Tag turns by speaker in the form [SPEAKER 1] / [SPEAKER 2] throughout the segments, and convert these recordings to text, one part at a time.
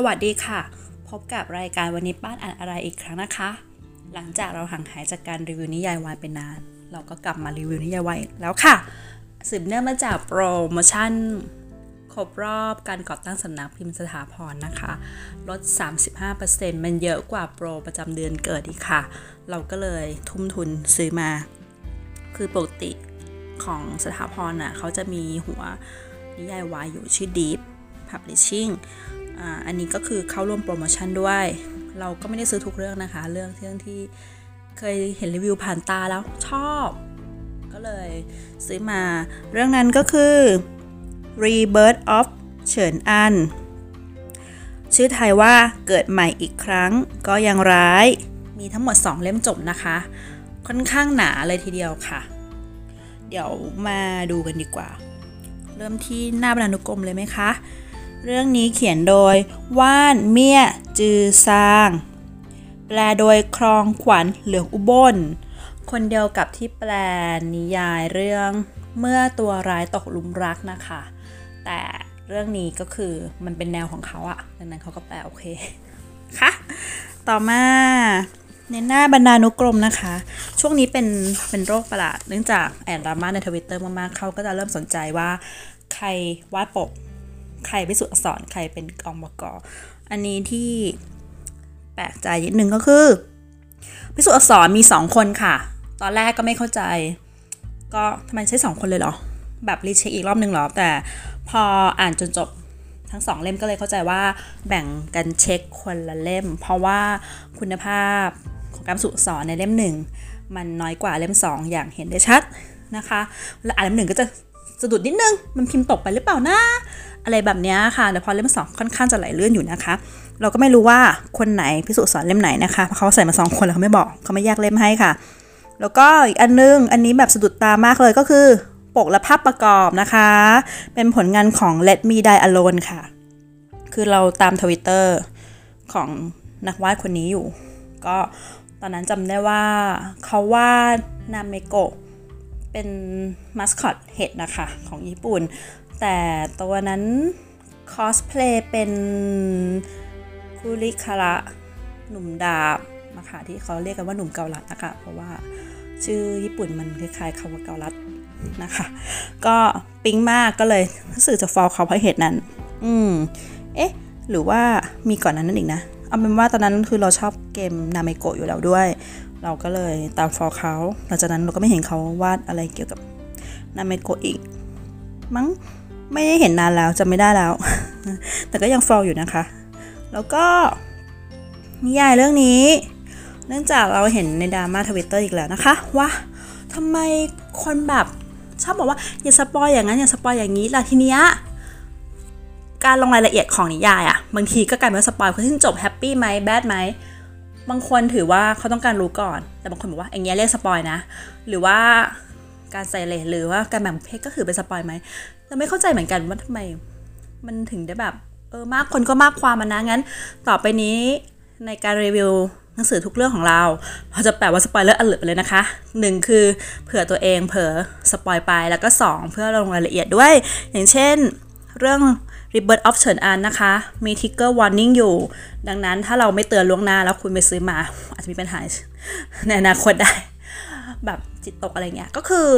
[SPEAKER 1] สวัสดีค่ะ พบกับรายการวันนี้ป้านอ่านอะไรอีกครั้งนะคะ หลังจากเราห่างหายจากการรีวิวนิยายวายไปนาน เราก็กลับมารีวิวนิยายวายแล้วค่ะ สืบเนื่องมาจากโปรโมชั่นครบรอบการก่อตั้งสำนักพิมพ์สถาพรนะคะ ลด 35%มันเยอะกว่าโปรประจำเดือนเกิดอีกค่ะ เราก็เลยทุ่มทุนซื้อมา คือปกติของสถาพรน่ะเขาจะมีหัวนิยายวายอยู่ชื่อ Deep Publishing อ,อันนี้ก็คือเข้าร่วมโปรโมชั่นด้วย เราก็ไม่ได้ซื้อทุกเรื่องนะคะ เรื่องเรื่องที่เคยเห็นรีวิวผ่านตาแล้วชอบ ก็เลยซื้อมา เรื่องนั้นก็คือ Rebirth of เฉินอัน ชื่อไทยว่าเกิดใหม่อีกครั้งก็ยังร้าย มีทั้งหมด 2 เล่มจบนะคะ ค่อนข้างหนาเลยทีเดียวค่ะ เดี๋ยวมาดูกันดีกว่า เริ่มที่หน้าบรรณานุกรมเลยไหมคะ เรื่องนี้เขียนโดยว่านเมียจือซาง แปลโดยครองขวัญเหลืองอุบล คนเดียวกับที่แปลนิยายเรื่องเมื่อตัวร้ายตกหลุมรักนะคะ แต่เรื่องนี้ก็คือมันเป็นแนวของเขาอะดังนั้นเขาก็แปลโอเคค่ะต่อมาในหน้าบรรณานุกรมนะคะ ช่วงนี้เป็นเป็นโรคประหลาด เนื่องจากแอนดราม่าในทวิตเตอร์มากๆเขาก็จะเริ่มสนใจว่า ใครวาดปก ใครพิสูจน์อักษรใครเป็นกองบกอันนี้ที่แปลกใจนิดนึงก็คือพิสูจน์อักษรมีสองคนค่ะ ตอนแรกก็ไม่เข้าใจ ก็ทำไมใช้สองคนเลยเหรอ แบบรีเช็คอีกรอบนึงเหรอ แต่พออ่านจนจบทั้งสองเล่มก็เลยเข้าใจว่าแบ่งกันเช็คคนละเล่ม เพราะว่าคุณภาพของการสุสอนในเล่มหนึ่งมันน้อยกว่าเล่ม 2 อย่างเห็นได้ชัดนะคะ และอ่านเล่มหนึ่งก็จะ สะดุดนิดนึง มันพิมพ์ตกไปหรือเปล่านะ อะไรแบบนี้ค่ะแต่พอเล่มสองค่อนข้างจะไหลเลื่อนอยู่นะคะ เราก็ไม่รู้ว่าคนไหนพิสูจน์สอนเล่มไหนนะคะเพราะเขาใส่มาสองคนแล้วเขาไม่บอกเขาไม่แยกเล่มให้ค่ะ แล้วก็อีกอันนึงอันนี้แบบสะดุดตามากเลยก็คือ ปกและภาพประกอบนะคะ เป็นผลงานของ Let Me Die Alone ค่ะ คือเราตามทวิตเตอร์ของนักวาดคนนี้อยู่ ก็ตอนนั้นจำได้ว่าเขาวาดนาเมโกะ เป็นมัสคอตเห็ดนะคะ ของญี่ปุ่น แต่ตัวนั้นคอสเพลย์เป็นคุริคาระหนุ่มดาบนะคะที่เขาเรียกกันว่าหนุ่มเกาลัดนะคะ เพราะว่าชื่อญี่ปุ่นมันคล้ายๆคำว่าเกาลัดนะคะ ก็ปิ๊งมากก็เลยรู้สึกจะฟอลเขาเพราะเหตุนั้น อืม เอ๊ะ หรือว่ามีก่อนนั้นนั่นอีกนะ เอาเป็นว่าตอนนั้นคือเราชอบเกมนาเมโกะอยู่แล้วด้วย เราก็เลยตามฟอลเขาหลังจากนั้นเราก็ไม่เห็นเขาวาดอะไรเกี่ยวกับนาเมโกอีก มั้งไม่ได้เห็นนานแล้วจำไม่ได้แล้ว แต่ก็ยังฟอลอยู่นะคะ แล้วก็นิยายเรื่องนี้ เนื่องจากเราเห็นในดราม่าทวิตเตอร์อีกแล้วนะคะ ว่าทำไมคนแบบชอบบอกว่าอย่า spoil อย่างนั้นอย่า spoil อย่างนี้ล่ะทีเนี้ยการลงรายละเอียดของนิยายอะบางทีก็กลายเป็น spoil คนที่จบ happy ไหม bad ไหม บางคนถือว่าเขาต้องการรู้ก่อน แต่บางคนบอกว่าอย่างเงี้ยเรียก spoil นะ หรือว่าการใส่เรตหรือว่าการแบ่งเพศก็คือเป็น spoil ไหมเราไม่เข้าใจเหมือนกันว่าทำไมมันถึงได้แบบเออมากคนก็มากความมันนะงั้น ต่อไปนี้ในการรีวิวหนังสือทุกเรื่องของเรา เราจะแปะว่า spoiler alert ไปเลยนะคะหนึ่งคือเผื่อตัวเองเผื่อ spoil ไปแล้วก็ 2 เพื่อลงรายละเอียดด้วย อย่างเช่น เรื่อง Rebirth of เฉินอันนะคะ มี trigger warning อยู่ ดังนั้นถ้าเราไม่เตือนล่วงหน้าแล้วคุณไปซื้อมา อาจจะมีปัญหาในอนาคตได้ แบบจิตตกอะไรเงี้ย ก็คือ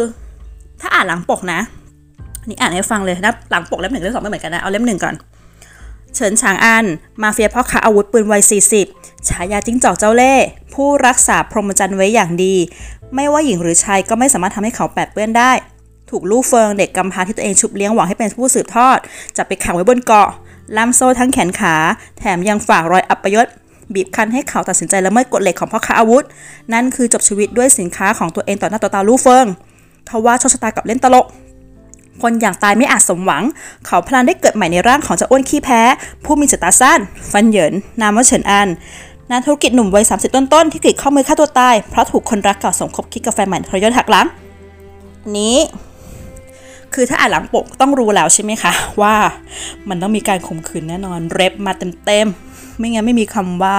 [SPEAKER 1] ถ้าอ่านหลังปกนะนี่อ่านให้ฟังเลยนะหลังปกเล่มหนึ่งเล่มสองไม่เหมือนกันนะ เอาเล่มหนึ่งก่อน เฉินฉางอัน มาเฟียพ่อค้าอาวุธปืนวัย 40 ฉายาจิ้งจอกเจ้าเล่ห์ผู้รักษาพรหมจรรย์ไว้อย่างดี ไม่ว่าหญิงหรือชายก็ไม่สามารถทำให้เขาแปดเปื้อนได้ ถูกลูกเฟิงเด็กกำพร้าที่ตัวเองชุบเลี้ยงหวังให้เป็นผู้สืบทอด จับไปขังไว้บนเกาะ ล่ามโซ่ทั้งแขนขา แถมยังฝากรอยอัปยศบีบคั้นให้เขาตัดสินใจละเมิดกฎเหล็กของพ่อค้าอาวุธ นั่นคือจบชีวิตด้วยสินค้าของตัวเองต่อหน้าต่อตาลูกเฟิงเขาว่าโชคชะตากับเล่นตลก คนอย่างตายไม่อาจสมหวัง เขาพลันได้เกิดใหม่ในร่างของเจ้าอ้วนขี้แพ้ ผู้มีสายตาสั้น ฟันเหยิน นามว่าเฉินอันนักธุรกิจหนุ่มวัย 30 ต้นๆที่กรีดข้อมือฆ่าตัวตายเพราะถูกคนรักเก่าสมคบคิดกับแฟนใหม่ทรยศหักหลัง นี้ คือถ้าอ่านหลังปกต้องรู้แล้วใช่ไหมคะ ว่ามันต้องมีการข่มขืนแน่นอนเร็บมาเต็มๆ ไม่งั้นไม่มีคำว่า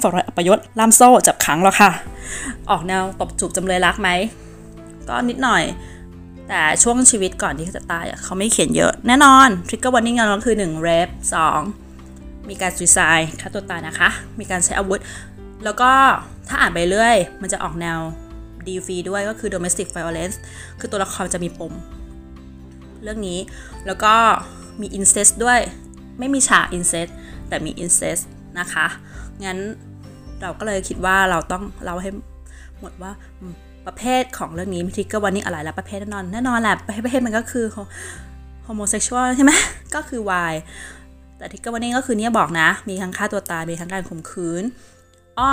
[SPEAKER 1] ฝรอยอัปยศล่ามโซ่จับขังหรอกค่ะ ออกแนวตบจูบจำเลยรักไหม ก็นิดหน่อย แต่ช่วงชีวิตก่อนที่เขาจะตายเขาไม่เขียนเยอะแน่นอน trigger warning เราคือ1 rep 2มีการสุยซายฆ่าตัวตายนะคะ มีการใช้อาวุธ แล้วก็ถ้าอ่านไปเรื่อย มันจะออกแนวดีฟีด้วยก็คือ domestic violence คือตัวละครจะมีปม เรื่องนี้ แล้วก็มี incest ด้วย ไม่มีฉาก incest แต่มี incest นะคะ งั้นเราก็เลยคิดว่าเราต้องเล่าให้หมดว่าประเภทของเรื่องนี้มิทิกเกอร์วันนี้อะไรล้วประเภทแน่นอนแน่นอนแหละประเภทมันก็คือ homosexual ใช่ไหมก็คือ Y แต่ทิกเกอร์วันนี้ก็คือเนี่ยบอกนะ มีทั้งฆ่าตัวตาย มีทั้งการข่มขืนอ้อ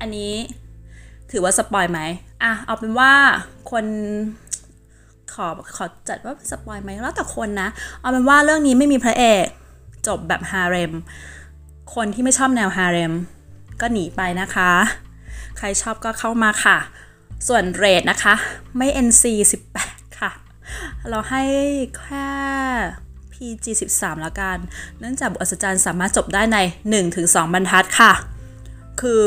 [SPEAKER 1] อันนี้ถือว่า spoil ไหมอะเอาเป็นว่าคน ขอขอจัดว่าสปอยไหมแล้วแต่คนนะ เอาเป็นว่าเรื่องนี้ไม่มีพระเอก จบแบบฮาเร็ม คนที่ไม่ชอบแนวฮาเร็ม ก็หนีไปนะคะ ใครชอบก็เข้ามาค่ะ ส่วนเรทนะคะ ไม่ NC 18 ค่ะ เราให้แค่ PG 13แล้วกัน เนื่องจากบทอัศจรรย์สามารถจบได้ใน 1-2 บรรทัดค่ะ คือ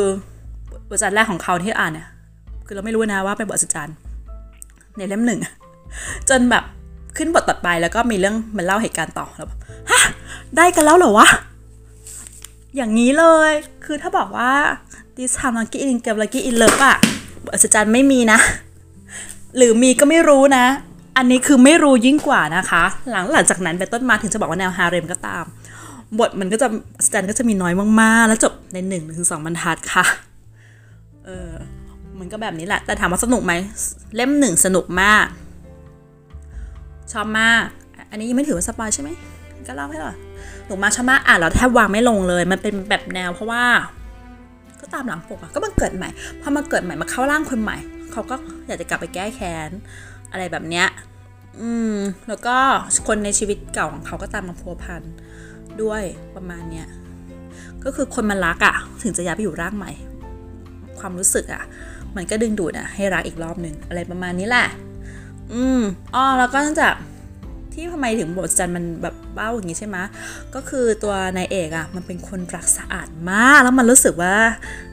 [SPEAKER 1] บทอัศจรรย์แรกของเขาที่อ่านเนี่ยคือเราไม่รู้นะว่าเป็นบทอัศจรรย์ในเล่มหนึ่ง จนแบบขึ้นบทต่อไปแล้วก็มีเรื่องมันเล่าเหตุการณ์ต่อแล้วฮะได้กันแล้วเหรอวะ อย่างนี้เลย คือถ้าบอกว่า this time lucky in กับ lucky in love อะบทอัศจรรย์ไม่มีนะ หรือมีก็ไม่รู้นะ อันนี้คือไม่รู้ยิ่งกว่านะคะ หลังหลังจากนั้นเป็นต้นมาถึงจะบอกว่าแนวฮาเร็มก็ตาม บทมันก็จะสแตนก็จะมีน้อยมากๆ แล้วจบในหนึ่งถึงสองบรรทัดค่ะ เออมันก็แบบนี้แหละ แต่ถามว่าสนุกไหม เล่มหนึ่งสนุกมาก ชอบมาก อันนี้ยังไม่ถือว่าสปอยใช่ไหมก็เล่าให้หรอหนูมาชอบมากอ่านแล้วแทบวางไม่ลงเลย มันเป็นแบบแนวเพราะว่า ก็ตามหลังปกอะก็มาเกิดใหม่พอมาเกิดใหม่มาเข้าร่างคนใหม่ เขาก็อยากจะกลับไปแก้แค้นอะไรแบบเนี้ยอืมแล้วก็คนในชีวิตเก่าของเขาก็ตามมาพัวพันด้วยประมาณเนี้ยก็คือคนมันรักอะถึงจะย้ายไปอยู่ร่างใหม่ ความรู้สึกอะมันก็ดึงดูดอะ่ะให้รักอีกรอบหนึ่งอะไรประมาณนี้แหละ อืมอ๋อแล้วก็ตั้งจากที่ทำไมถึงบทจันมันแบบเบ้าอย่างนี้ใช่ไหมก็คือตัวนายเอกอะ่ะมันเป็นคนรักสะอาดมาก แล้วมันรู้สึกว่า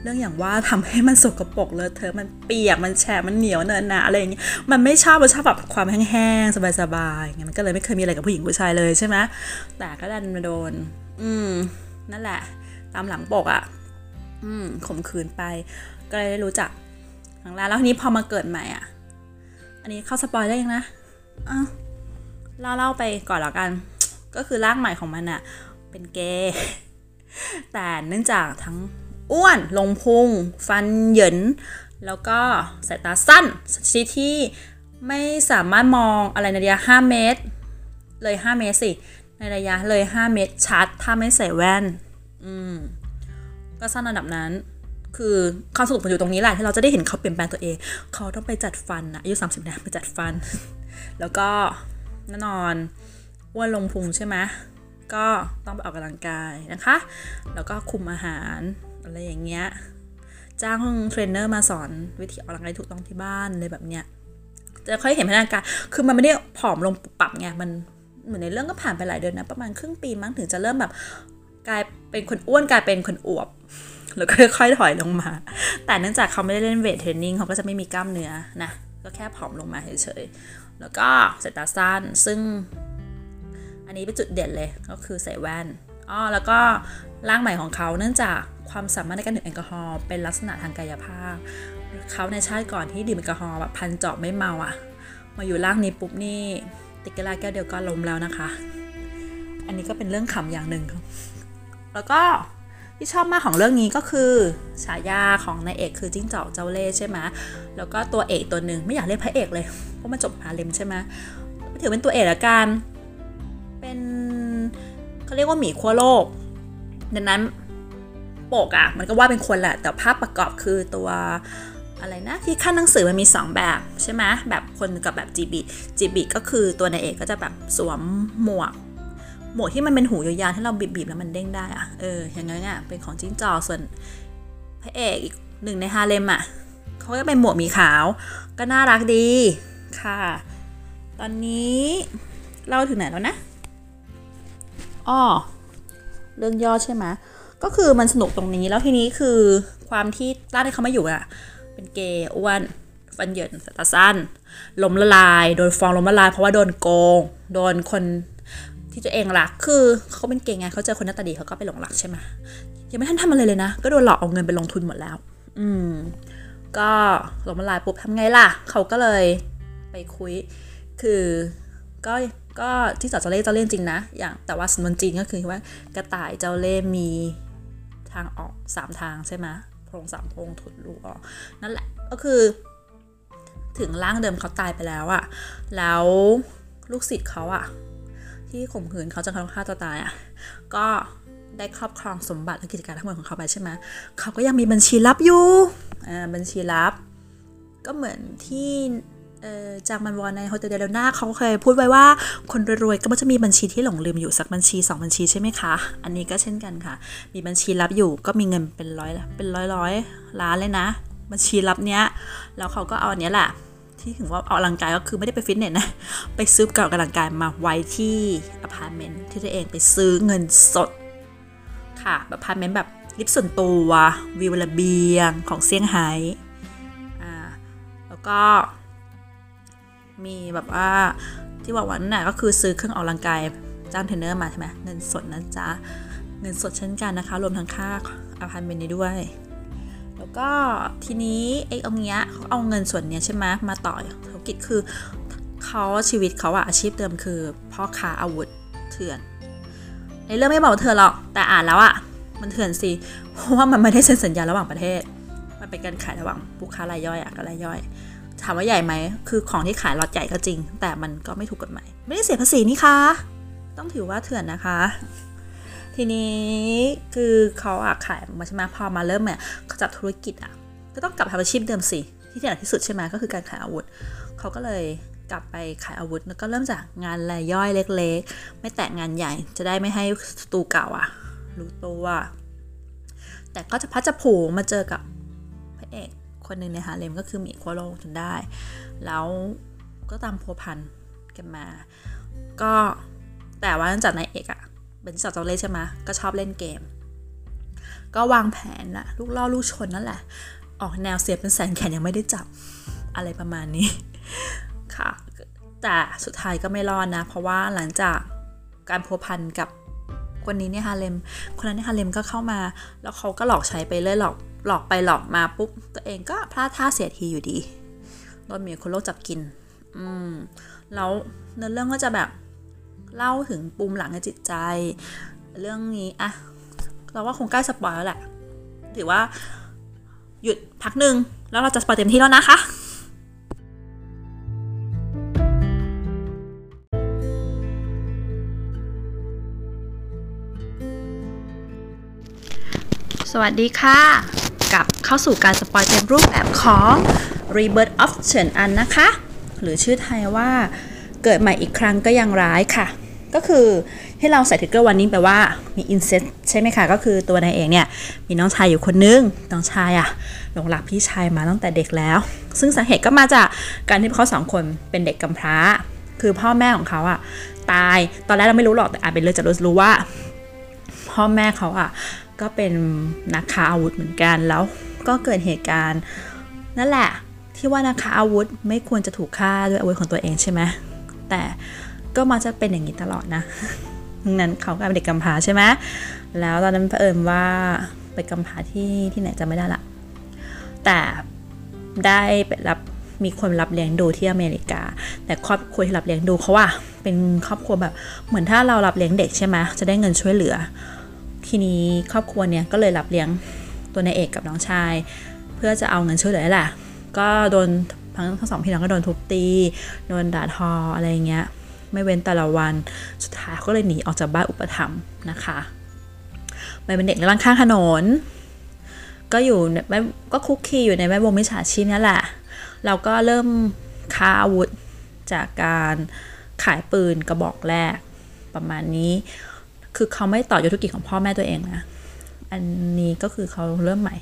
[SPEAKER 1] เรื่องอย่างว่าทำให้มันสกปรกเลยเธอะมันเปียกมันแฉะมันเหนียวเนินหนาอะไรอย่างเงี้มันไม่ชอบมันชอบแบบความแห้งๆสบายๆอย่างเงี้ยมันก็เลยไม่เคยมีอะไรกับผู้หญิงผู้ชายเลยใช่ไหมแต่ก็ดันมาโดน อืม นั่นแหละ ตามหลังปกอะ่ะ อืมข่มขืนไป ก็เลยได้รู้จักทางร้าแล้วทีนี้พอมาเกิดใหม่อะ อันนี้เข้าสปอยได้ยังนะอ้าวเล่าเล่าไปก่อนแล้วกัน ก็คือร่างใหม่ของมันอะเป็นเกย์แต่เนื่องจากทั้งอ้วนลงพุง ฟันเหยิน แล้วก็สายตาสั้นชนิดที่ไม่สามารถมองอะไรในระยะ 5 เมตร เลย 5 เมตรสิ ในระยะเลย 5 เมตรชัด ถ้าไม่ใส่แว่น อืม ก็สั้นระดับนั้น คือความสนุกมันอยู่ตรงนี้แหละที่เราจะได้เห็นเขาเปลี่ยนแปลงตัวเอง เขาต้องไปจัดฟันนะอายุ30นะไปจัดฟัน แล้วก็แน่นอนอ้วนลงพุงใช่ไหมก็ต้องไปออกกำลังกายนะคะ แล้วก็คุมอาหารอะไรอย่างเงี้ยจ้างเทรนเนอร์มาสอนวิธีออกกำลังกายถูกต้องที่บ้านเลยแบบเนี้ยจะค่อยเห็นพัฒนาการ คือมันไม่ได้ผอมลงปั๊บไง มันเหมือนในเรื่องก็ผ่านไปหลายเดือนนะ ประมาณครึ่งปีมั้งถึงจะเริ่มแบบกลายเป็นคนอ้วนกลายเป็นคนอวบ แล้วก็ค่อยๆถอยลงมา แต่เนื่องจากเขาไม่ได้เล่น weight training เขาก็จะไม่มีกล้ามเนื้อนะ ก็แค่ผอมลงมาเฉยๆ แล้วก็สายตาสั้น ซึ่ง อันนี้เป็นจุดเด่นเลย ก็คือใส่แว่นอ๋อแล้วก็ร่างใหม่ของเขาเนื่องจากความสามารถในการดื่มแอลกอฮอล์เป็นลักษณะทางกายภาพ เขาในชาติก่อนที่ดื่มแอลกอฮอล์แบบพันเจาะไม่เมาอะ่ะ มาอยู่ร่างนี้ปุ๊บนี่ติกกลาแก้วเดียวก็ล้มแล้วนะคะ อันนี้ก็เป็นเรื่องขำอย่างหนึ่งครับแล้วก็ ที่ชอบมากของเรื่องนี้ก็คือฉายาของนายเอกคือจิ้งจอกเจ้าเล่ใช่ไหมแล้วก็ตัวเอกตัวหนึ่งไม่อยากเรียกพระเอกเลยเพราะมันจบฮาเลมใช่ไหมถือเป็นตัวเอกละกันเป็นเขาเรียกว่าหมีขั้วโลก ดังนั้นปกอะ่ะมันก็ว่าเป็นคนแหละแต่ภาพประกอบคือตัวอะไรนะที่ขั้นหนังสือมันมี 2 แบบใช่ไหมแบบคนกับแบบจีบีจีบีก็คือตัวนายเอกก็จะแบบสวมหมวก หมวกที่มันเป็นหูยาวๆที่เราบีบๆแล้วมันเด้งได้อะเอออย่างงั้นอะเป็นของจิ้งจอกส่วนพระเอกอีกหนึ่งในฮาเลมอะเขาก็เป็นหมวกมีขาว ก็น่ารักดีค่ะ ตอนนี้เล่าถึงไหนแล้วนะอ้อเรื่องย่อใช่ไหมก็คือมันสนุกตรงนี้แล้วทีนี้คือความที่ร่างที่เขามาอยู่อะเป็นเกย์อ้วนฟันเหยินสตาสั้นล้มละลาย โดนฟองล้มละลาย เพราะว่าโดนโกง โดนคน ที่ตัวเองรักคือเขาเป็นเก่งไงเขาเจอคนหน้าตาดีเขาก็ไปหลงรักใช่ไหมยังไม่ทันทำอะไรเลยนะ ก็โดนหลอกเอาเงินไปลงทุนหมดแล้ว อืม ก็หลงมาลายปุ๊บทำไงล่ะ เขาก็เลยไปคุย คือก็ก็ที่สอดเจ้าเล่เจ้าเล่จริงนะ อย่างแต่ว่าสำนวนจริงก็คือว่ากระต่ายเจ้าเล่มีทางออกสามทางใช่ไหมโพรงสามโพรงถุดลูกออกนั่นแหละก็คือ ถึงร่างเดิมเขาตายไปแล้วอะแล้วลูกศิษย์เขาอะ ที่ข่มขืนเขาจนเขาฆ่าตัวตายอะก็ได้ครอบครองสมบัติและกิจการทั้งหมดของเขาไปใช่ไหมเขาก็ยังมีบัญชีลับอยู่ อ่า บัญชีลับ ก็เหมือนที่เอ่อจางมันวอนในโฮเทลเดลนาเขาเคยพูดไว้ว่าคนรวยๆก็มักจะมีบัญชีที่หลงลืมอยู่สักบัญชี 2 บัญชีใช่ไหมคะ อันนี้ก็เช่นกันค่ะ มีบัญชีลับอยู่ก็มีเงินเป็นร้อยเป็นร้อยร้อยล้านเลยนะ บัญชีลับเนี้ยแล้วเขาก็เอาเนี้ยแหละ ที่ถึงว่าออกกำลังกายก็คือไม่ได้ไปฟิตเนสนะ ไปซื้อเครื่องออกกำลังกายมาไว้ที่อพาร์ตเมนต์ที่ตัวเองไปซื้อเงินสด ค่ะแบบอพาร์ตเมนต์แบบลิฟต์ส่วนตัววิวระเบียงของเซี่ยงไฮ้อ่าแล้วก็ มีแบบว่าที่บอกว่านั่นน่ะก็คือซื้อเครื่องออกกำลังกายจ้างเทรนเนอร์มาใช่ไหมเงินสดนะจ๊ะเงินสดเช่นกันนะคะ รวมทั้งค่าอพาร์ตเมนต์นี้ด้วย ก็ทีนี้ไอ้เอาเงี้ยเขาเอาเงินส่วนเนี้ยใช่ไหมมาต่อธุรกิจคือเขาชีวิตเขาอะอาชีพเดิมคือพ่อค้าอาวุธเถื่อนในเรื่องไม่บอกเถื่อนหรอกแต่อ่านแล้วอะมันเถื่อนสิเพราะว่ามันไม่ได้เซ็นสัญญาระหว่างประเทศ มันเป็นการขายระหว่างผู้ค้ารายย่อยอะกับรายย่อยถามว่าใหญ่ไหม คือของที่ขายล็อตใหญ่ก็จริง แต่มันก็ไม่ถูกกฎหมาย ไม่ได้เสียภาษีนี่คะ ต้องถือว่าเถื่อนนะคะ ทีนี้คือเขาอะขายมาใช่ไหมพอมาเริ่มเนี่ยเขาจับธุรกิจอะก็ต้องกลับทำอาชีพเดิมสิที่ถนัดที่สุดใช่ไหมก็คือการขายอาวุธเขาก็เลยกลับไปขายอาวุธแล้วก็เริ่มจากงานรายย่อยเล็กๆ ไม่แตะงานใหญ่จะได้ไม่ให้ศัตรูเก่าอะรู้ตัวแต่ก็จะพัดจะผูมาเจอกับพระเอกคนหนึ่งในฮาเลมก็คือมีควโลจนได้ แล้วก็ตามพัวพันกันมา ก็แต่ว่าเนื่องจากนายเอกอะ เป็นสาวเจ้าเล่ใช่ไหมก็ชอบเล่นเกม ก็วางแผนนะลูกล่อลูกชนนั่นแหละ ออกแนวเสียเป็นแสนแขนยังไม่ได้จับอะไรประมาณนี้ค่ะ แต่สุดท้ายก็ไม่รอดนะ เพราะว่าหลังจากการพัวพันกับคนนี้เนี่ยฮาเลม คนนั้นเนี่ยฮาเลมก็เข้ามา แล้วเขาก็หลอกใช้ไปเรื่อยหลอกหลอกไปหลอกมาปุ๊บตัวเองก็พลาดท่าเสียทีอยู่ดีโดนหมียคนโลกจับกิน อืม แล้วเนื้อเรื่องก็จะแบบ เล่าถึงปุ่มหลังในจิตใจ เรื่องนี้อะเราว่าคงใกล้สปอยแล้วแหละ ถือว่าหยุดพักหนึ่งแล้วเราจะสปอยเต็มที่แล้วนะคะสวัสดีค่ะ กับเข้าสู่การสปอยเต็มรูปแบบของ Rebirth of เฉินอันนะคะ หรือชื่อไทยว่าเกิดใหม่อีกครั้งก็ยังร้ายค่ะ ก็คือให้เราใส่ทิกเกอร์วันนี้แปลว่ามี incest ใช่ไหมคะ ก็คือตัวนายเอกเนี่ย มีน้องชายอยู่คนนึง น้องชายอะหลงรักพี่ชายมาตั้งแต่เด็กแล้ว ซึ่งสาเหตุก็มาจากการที่เขาสองคนเป็นเด็กกำพร้า คือพ่อแม่ของเขาอะตาย ตอนแรกเราไม่รู้หรอก แต่อาจเป็นเรื่องจากรู้ว่า พ่อแม่เขาอะก็เป็นนักค้าอาวุธเหมือนกัน แล้วก็เกิดเหตุการณ์นั่นแหละที่ว่านักค้าอาวุธไม่ควรจะถูกฆ่าด้วยอาวุธของตัวเองใช่ไหมแต่ ก็มาจะเป็นอย่างนี้ตลอดนะดังนั้นเขาก็เป็นเด็กกำพร้าใช่ไหมแล้วตอนนั้นเผอิญว่าไปกำพร้าที่ที่ไหนจะไม่ได้ละ แต่ได้ไปรับมีคนรับเลี้ยงดูที่อเมริกา แต่ครอบครัวที่รับเลี้ยงดูเขาว่าเป็นครอบครัวแบบเหมือนถ้าเรารับเลี้ยงเด็กใช่ไหมจะได้เงินช่วยเหลือ ทีนี้ครอบครัวเนี่ยก็เลยรับเลี้ยงตัวนายเอกกับน้องชาย เพื่อจะเอาเงินช่วยเหลือแหละ ก็โดนทั้งทั้งสองพี่น้องก็โดนทุบตี โดนด่าทออะไรเงี้ย ไม่เว้นแต่ละวัน สุดท้ายก็เลยหนีออกจากบ้านอุปถัมภ์นะคะไปเป็นเด็กในร้านข้างถนน ก็อยู่ในก็คุกคีอยู่ในแวดวงมิจฉาชีพนี่แหละ เราก็เริ่มค้าอาวุธจากการขายปืนกระบอกแรกประมาณนี้ คือเขาไม่ต่อยธุรกิจของพ่อแม่ตัวเองนะ อันนี้ก็คือเขาเริ่มใหม่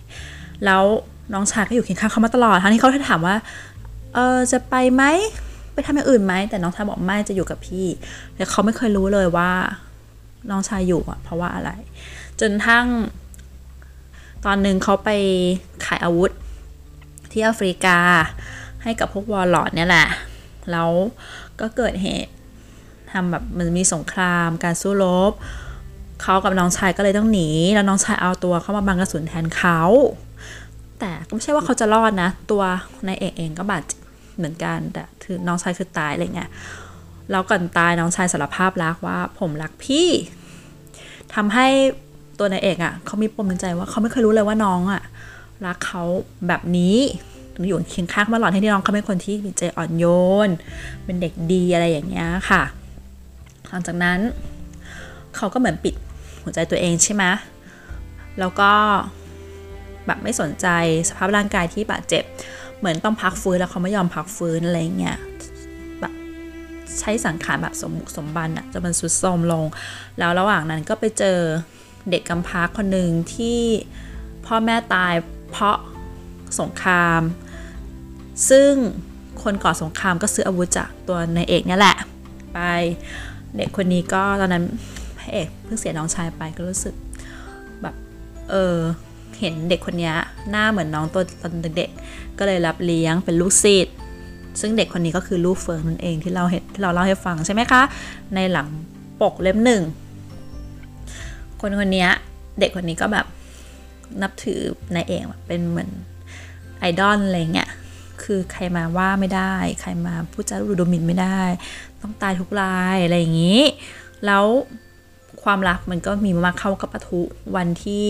[SPEAKER 1] แล้วน้องชายก็อยู่เคียงข้างเขามาตลอดทั้งที่เขาถามว่า เออจะไปไหม ทำอย่างอื่นไหมแต่น้องชายบอกไม่จะอยู่กับพี่แต่เขาไม่เคยรู้เลยว่าน้องชายอยู่อะเพราะว่าอะไร จนทั้ง ตอนหนึ่งเขาไปขายอาวุธ ที่แอฟริกา ให้กับพวกวอลลอดเนี่ยแหละ แล้วก็เกิดเหตุทำแบบมันมีสงคราม การสู้รบเขากับน้องชายก็เลยต้องหนี แล้วน้องชายเอาตัวเข้ามาบังกระสุนแทนเขา แต่ก็ไม่ใช่ว่าเขาจะรอดนะ ตัวนายเอกเองก็บาดเจ หมือนกันแต่คือน้องชายคือตายอะไรเงี้ยแล้วก่อนตายน้องชายสารภาพรักว่า ผมรักพี่ทำให้ตัวนายเอกอะ่ะเขามีปมในใจว่าเขาไม่เคยรู้เลยว่าน้องอะ่ะรักเขาแบบนี้อยู่เคียงข้างมาหลอดให้น้องเขาเป็นคนที่มีใจอ่อนโยน เป็นเด็กดีอะไรอย่างเงี้ยค่ะหลังจากนั้นเขาก็เหมือนปิดหัวใจตัวเองใช่ไหมแล้วก็แบบไม่สนใจสภาพร่างกายที่บาดเจ็บ เหมือนต้องพักฟื้นแล้วเขาไม่ยอมพักฟื้นอะไรเงี้ยแบบใช้สังขารแบบสมบุกสมบันอะจะมันสุดโทมลง แล้วระหว่างนั้นก็ไปเจอเด็กกำพร้าคนหนึ่งที่พ่อแม่ตายเพราะสงคราม ซึ่งคนก่อสงครามก็ซื้ออาวุธจากตัวนายเอกเนี่ยแหละ ไปเด็กคนนี้ก็ตอนนั้นพระเอกเพิ่งเสียน้องชายไปก็รู้สึกแบบเออ เห็นเด็กคนนี้หน้าเหมือนน้องตัวตอนเด็กๆก็เลยรับเลี้ยงเป็นลูกศิษย์ซึ่งเด็กคนนี้ก็คือลูกเฟิงนั่นเองที่เราเห็นที่เราเล่าให้ฟังใช่ไหมคะ ในหลังปกเล่มหนึ่งคนคนนี้เด็กคนนี้ก็แบบนับถือนายเองเป็นเหมือนไอดอลอะไรเงี้ยคือใครมาว่าไม่ได้ ใครมาพูดจาดูดมินไม่ได้ ต้องตายทุกรายอะไรอย่างนี้ แล้วความรักมันก็มีมาเข้ากับปะทุวันที่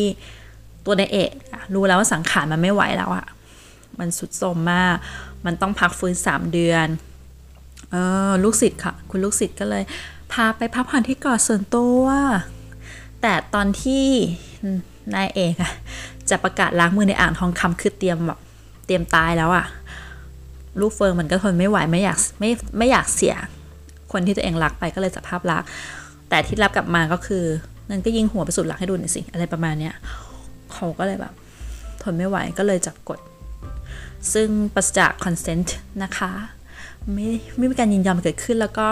[SPEAKER 1] ตัวนายเอกรู้แล้วว่าสังขารมันไม่ไหวแล้วอะมันสุดโทมมาก มันต้องพักฟื้นสามเดือนเออลูกศิษย์ค่ะ คุณลูกศิษย์ก็เลย พาไปพักผ่อนที่เกาะส่วนตัว แต่ตอนที่นายเอกอะจะประกาศล้างมือในอ่างทองคำคือเตรียมแบบเตรียมตายแล้วอะลูกเฟิร์มมันก็ทนไม่ไหวไม่อยากไม่ไม่อยากเสีย คนที่ตัวเองรักไปก็เลยสภาพรัก แต่ที่รับกลับมาก็คือนั่นก็ยิงหัวไปสุดหลักให้ดูหน่อยสิ อะไรประมาณเนี้ย เขาก็เลยแบบทนไม่ไหวก็เลยจับกด ซึ่งปราศจาก consent นะคะ ไม่ไม่มีการยินยอมเกิดขึ้นแล้วก็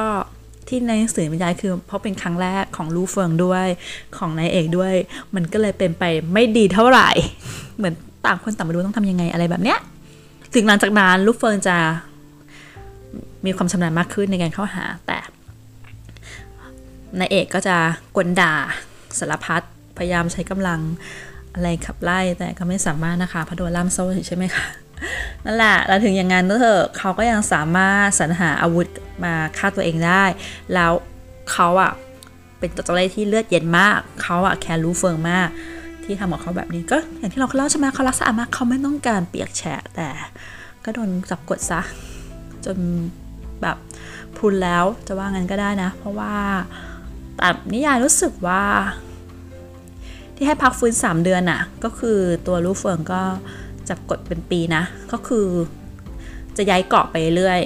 [SPEAKER 1] ที่ในหนังสือบรรยายคือเพราะเป็นครั้งแรกของลูเฟิงด้วยของนายเอกด้วย มันก็เลยเป็นไปไม่ดีเท่าไหร่ เหมือนต่างคนต่างไม่รู้ต้องทำยังไงอะไรแบบเนี้ยถึงหลังจากนั้นลูเฟิงจะมีความชำนาญมากขึ้นในการเข้าหา แต่นายเอกก็จะกลด่าสารพัดพยายามใช้กำลัง อะไรขับไล่แต่ก็ไม่สามารถนะคะพระโดนล่ามโซ่ใช่ไหมคะนั่นแหละแล้วถึงอย่างนั้นเถอะเขาก็ยังสามารถสรรหาอาวุธมาฆ่าตัวเองได้ แล้วเขาอะเป็นตัวเล่ที่เลือดเย็นมาก เขาอะแคร์รู้เฟิงมาก ที่ทำกับเขาแบบนี้ก็อย่างที่เราเล่าใช่ไหมเขารักสะอาดมากเขาไม่ต้องการเปียกแฉะแต่ ก็โดนจับกดซะ จนแบบพุนแล้วจะว่างั้นก็ได้นะ เพราะว่าแต่นิยายรู้สึกว่า ที่ให้พักฟื้น 3 เดือนน่ะ ก็คือตัวลูเฟิงก็จับกดเป็นปีนะ ก็คือจะย้ายเกาะไปเรื่อย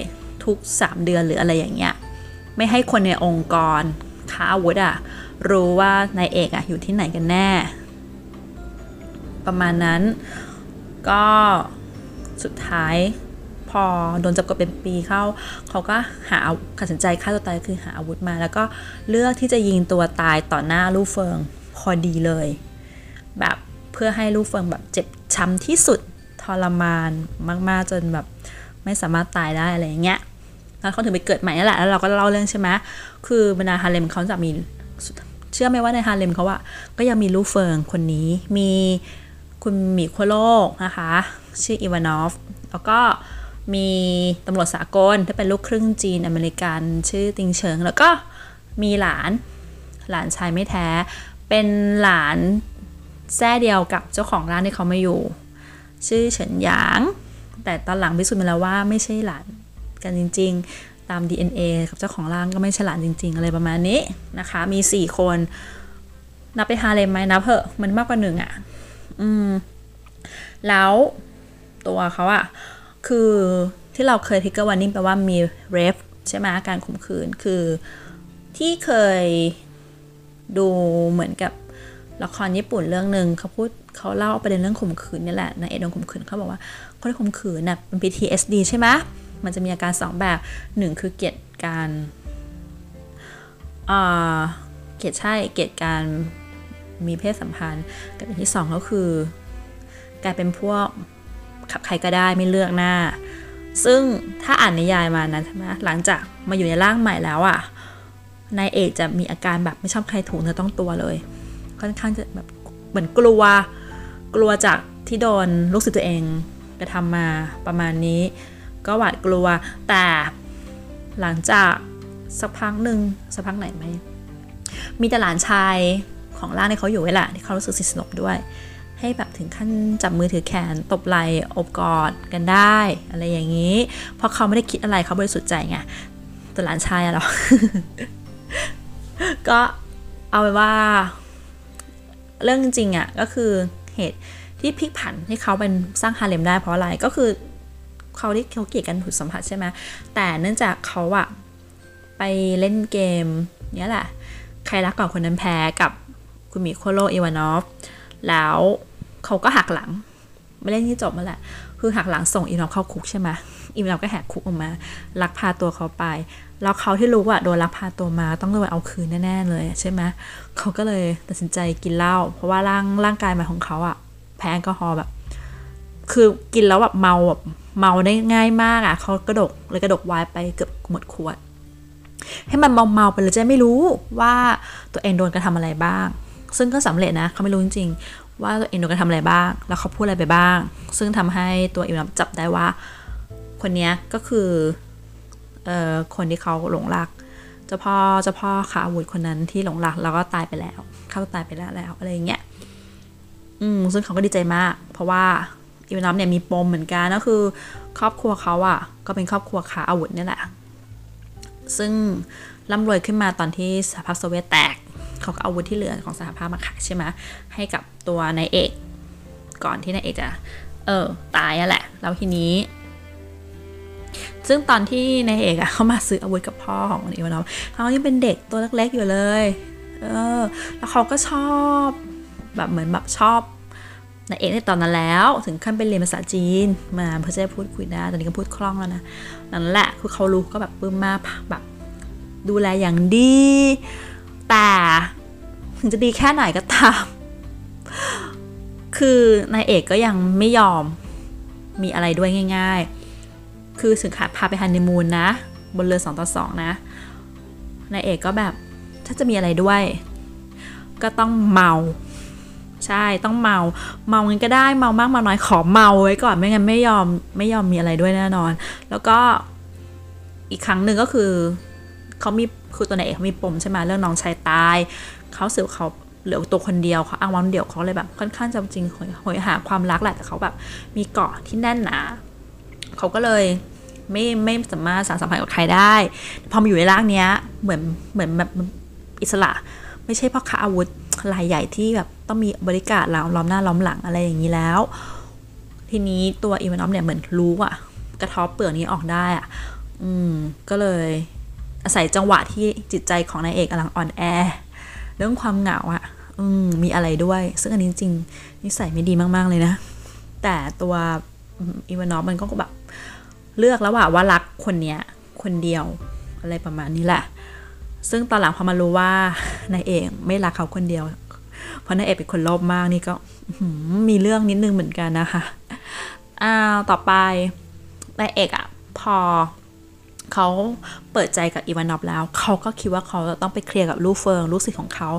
[SPEAKER 1] ทุก 3 เดือนหรืออะไรอย่างเงี้ย ไม่ให้คนในองค์กรค้าอาวุธอะรู้ว่านายเอกอะอยู่ที่ไหนกันแน่ ประมาณนั้น ก็สุดท้ายพอโดนจับกดเป็นปีเข้า เขาก็หาตัดสินใจฆ่าตัวตายคือหาอาวุธมา แล้วก็เลือกที่จะยิงตัวตายต่อหน้าลูกเฟิง อดีเลย แบบเพื่อให้ลูกเฟิงแบบเจ็บช้ำที่สุดทรมานมาก ๆ จนแบบไม่สามารถตายได้อะไรอย่างเงี้ยแล้วเขาถึงไปเกิดใหม่นั่นแหละแล้วเราก็เล่าเรื่องใช่ไหมคือบรรดาฮาเลมเขาจะมีเชื่อไหมว่าในฮาเลมเขาอะก็ยังมีลูกเฟิงคนนี้ มีคุณมีโคโลกนะคะ ชื่ออีวานอฟ แล้วก็มีตำรวจสากลที่เป็นลูกครึ่งจีนอเมริกัน ชื่อติงเฉิง แล้วก็มีหลานหลานชายไม่แท้ เป็นหลานแท้เดียวกับเจ้าของร้านที่เขามาอยู่ ชื่อเฉินหยาง แต่ตอนหลังพิสูจน์มาแล้วว่าไม่ใช่หลานกันจริง ๆ ตาม DNA กับเจ้าของร่างก็ไม่ใช่หลานจริง ๆ อะไรประมาณนี้นะคะ มีสี่คน นับไปฮาเลมไหมนับเถอะมันมากกว่าหนึ่งอะ่ะ อืม แล้วตัวเขาอะคือที่เราเคยทิกเกอร์วันนิ่งแปลว่ามีเรฟใช่ไหมการข่มขืนคือที่เคย ดูเหมือนกับละครญี่ปุ่นเรื่องหนึ่งเขาพูดเขาเล่าประเด็นเรื่องข่มขืนนี่แหละนายเอดโดนข่มขืนเขาบอกว่าคนที่ข่มขืนน่ะเป็น PTSD ใช่ไหมมันจะมีอาการสองแบบหนึ่งคือเกลียดการอ่าเกลียดใช่เกลียดการมีเพศสัมพันธ์กับอันที่สองก็คือกลายเป็นพวกขับใครก็ได้ไม่เลือกหน้า ซึ่งถ้าอ่านนิยายมานะใช่ไหมหลังจากมาอยู่ในร่างใหม่แล้วอะ่ะ นายเอกจะมีอาการแบบไม่ชอบใครถูเนื้อต้องตัวเลย ค่อนข้างจะแบบเหมือนกลัว กลัวจากที่โดนลูกศิษย์ตัวเองกระทำมาประมาณนี้ ก็หวาดกลัว แต่หลังจากสักพักหนึ่งสักพักไหนไหมมีแต่หลานชายของล่างที่เขาอยู่ไว้แหละที่เขารู้สึกสนิทสนมด้วย ให้แบบถึงขั้นจับมือถือแขนตบไหล่อบกอดกันได้ อะไรอย่างนี้ เพราะเขาไม่ได้คิดอะไรเขาบริสุทธิ์ใจไงแต่หลานชายอะหรอ ก็เอาไว้ว่า เรื่องจริงๆอะก็คือเหตุที่พลิกผันให้เขาเป็นสร้างฮาเลมได้เพราะอะไรก็คือเขาที่เขาเกลียดกันถูกสัมผัสใช่ไหมแต่เนื่องจากเขาอะไปเล่นเกมเนี้ยแหละ ใครรักก่อนคนนั้นแพ้กับคุณมิโคโลเอวานอฟ แล้วเขาก็หักหลัง ไม่เล่นที่จบมาแหละ คือหักหลังส่งอีนอฟเข้าคุกใช่ไหมอีนอฟก็แหกคุกออกมาลักพาตัวเขาไป แล้วเขาที่รู้ว่าโดนลักพาตัวมาต้องโดนเอาคืนแน่ๆเลยใช่ไหมเขาก็เลยตัดสินใจกินเหล้าเพราะว่าร่างร่างกายใหมาของเขาอะแพ้แอลกอฮอล์แบบ คือกินแล้วแบบเมาแบบเมาได้ง่ายมากอะเขากระดกเลยกระดกวน์ไปเกือบหมดขวด ให้มันเมาๆไปเลยจะไม่รู้ว่าตัวเองโดนกระทำอะไรบ้าง ซึ่งก็สำเร็จนะเขาไม่รู้จริงๆว่าตัวเองโดนกระทำอะไรบ้าง แล้วเขาพูดอะไรไปบ้าง ซึ่งทำให้ตัวอิมนับจับได้ว่า คนนี้ก็คือ คนที่เขาหลงรักเจ้าพ่อเจ้าพ่อขาอาวุธคนนั้นที่หลงรักแล้วก็ตายไปแล้วเขาตายไปแล้วแล้วอะไรอย่างเงี้ยอืมซึ่งเขาก็ดีใจมาก เพราะว่าอิมนับเนี่ยมีปมเหมือนกันก็คือ ครอบครัวเขาอะ่ะ ก็เป็นครอบครัวขาอาวุธนี่แหละ ซึ่งร่ำรวยขึ้นมาตอนที่สหภาพโซเวียตแตกเขาก็เอาวุธที่เหลือของสหภาพมาขายใช่ไหมให้กับตัวนายเอก ก่อนที่นายเอกจะ เออ ตายอะแหละ แล้วทีนี้ ซึ่งตอนที่นายเอกอะเขามาซื้ออาวุธกับพ่อของอีวานอฟเขายังเป็นเด็กตัวเล็กๆอยู่เลย เออ แล้วเขาก็ชอบแบบเหมือนแบบชอบนายเอกในตอนนั้นแล้ว ถึงขั้นไปเรียนภาษาจีนมาเพื่อจะพูดคุยได้ตอนนี้ก็พูดคล่องแล้วนะนั่นแหละคือเขารู้ก็แบบปลื้มมากแบบดูแลอย่างดี แต่ถึงจะดีแค่ไหนก็ตาม คือนายเอกก็ยังไม่ยอมมีอะไรด้วยง่าย ๆ คือถึงขาพาไปฮันนีมูนนะ บนเรือสองต่อสองนะนายเอกก็แบบถ้าจะมีอะไรด้วย ก็ต้องเมา ใช่ต้องเมา เมาเงินก็ได้เมามากเมาน้อยขอเมาไว้ก่อนไม่งั้นไม่ยอมไม่ยอมมีอะไรด้วยแน่นอน แล้วก็อีกครั้งหนึ่งก็คือเขามีคือตัวนายเอกเขามีปมใช่ไหมเรื่องน้องชายตายเขาสืบเขาเหลือตัวคนเดียวเขาอ้างว่าเดียวเขาเลยแบบค่อนข้างจะจริงหอยหาความรักแหละแต่เขาแบบมีเกาะที่แน่นหนา เขาก็เลยไม่ไม่สามารถสานสัมพันธ์กับใครได้ พอมาอยู่ในร่างเนี้ยเหมือนเหมือนแบบอิสระ ไม่ใช่พ่อค้าอาวุธรายใหญ่ที่แบบต้องมีบริการล้อมหน้าล้อมหลังอะไรอย่างนี้แล้ว ทีนี้ตัวอีวานอฟเนี่ยเหมือนรู้อะกระทบเปลือกนี้ออกได้อะอืมก็เลยอาศัยจังหวะที่จิตใจของนายเอกกำลังอ่อนแอ เรื่องความเหงาอะอืมมีอะไรด้วย ซึ่งอันนี้จริงนิสัยไม่ดีมากๆเลยนะ แต่ตัวอีวานอฟมันก็แบบ เลือกแล้วว่าว่ารักคนเนี้ยคนเดียวอะไรประมาณนี้แหละ ซึ่งตอนหลังพอมารู้ว่านายเอกไม่รักเขาคนเดียว เพราะนายเอกเป็นคนโลภมากนี่ก็มีเรื่องนิดนึงเหมือนกันนะคะอ้าวต่อไปนายเอกอะพอเขาเปิดใจกับอีวานอฟแล้ว เขาก็คิดว่าเขาจะต้องไปเคลียร์กับลูกเฟิงลูกศิษย์ของเขา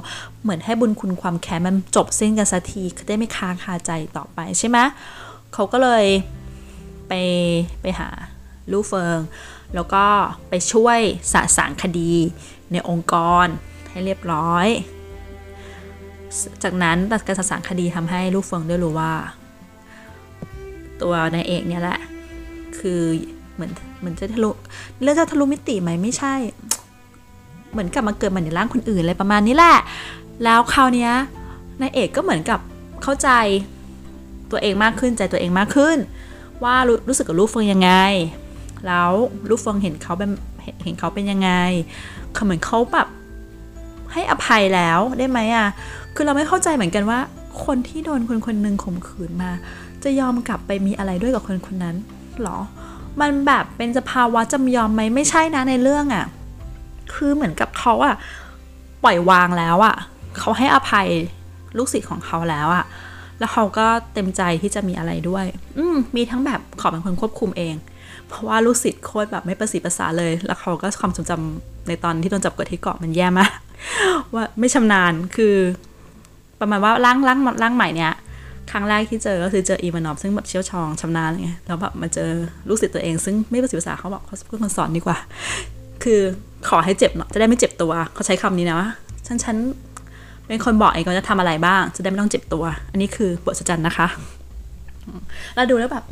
[SPEAKER 1] เหมือนให้บุญคุณความแค้นมันจบสิ้นกันสักทีเขาได้ไม่ค้างคาใจต่อไปใช่ไหมเขาก็เลย ไปไปหาลูกเฟิง แล้วก็ไปช่วยสะสางคดีในองค์กรให้เรียบร้อย จากนั้นการสะสางคดีทำให้ลูกเฟิงได้รู้ว่า ตัวนายเอกเนี่ยแหละ คือเหมือนเหมือนจะทะลุเรื่องจะทะลุมิติไหมไม่ใช่ เหมือนกลับมาเกิดใหม่ในร่างคนอื่นอะไรประมาณนี้แหละ แล้วคราวนี้นายเอกก็เหมือนกับเข้าใจตัวเองมากขึ้นใจตัวเองมากขึ้น ว่ารู้รู้สึกกับลูกเฟิงยังไง แล้วลูกเฟิงเห็นเขาเป็นเห็นเขาเป็นยังไงเขาเหมือนเขาแบบให้อภัยแล้วได้ไหมอะ คือเราไม่เข้าใจเหมือนกันว่า คนที่โดนคนคนหนึ่งข่มขืนมา จะยอมกลับไปมีอะไรด้วยกับคนคนนั้นหรอ มันแบบเป็นสภาวะจำยอมไหมไม่ใช่นะในเรื่องอะ่ะ คือเหมือนกับเขาอะ่ะปล่อยวางแล้วอะ่ะเขาให้อภัยลูกศิษย์ของเขาแล้วอะ่ะ แล้วเขาก็เต็มใจที่จะมีอะไรด้วย อืมมีทั้งแบบขอเป็นคนควบคุมเอง เพราะว่าลูกศิษย์โคตรแบบไม่ประสีภาษาเลย แล้วเขาก็ความทรงจำในตอนที่โดนจับกดที่เกาะมันแย่มากว่าไม่ชำนาญคือ ประมาณว่าร่างร่างร่างใหม่เนี้ยครั้งแรกที่เจอก็คือเจออีวานอฟซึ่งแบบเชี่ยวชองชำนาญไงแล้วแบบมาเจอลูกศิษย์ตัวเอง ซึ่งไม่ประสีภาษาเขาบอกเขาเพื่อคนสอนดีกว่า คือขอให้เจ็บเนาะจะได้ไม่เจ็บตัวเขาใช้คำนี้นะว่าฉันฉัน เป็นคนบอกเองว่าจะทำอะไรบ้าง จะได้ไม่ต้องเจ็บตัว อันนี้คือบทสัจจันนะคะ แล้วดูแล้วแบบ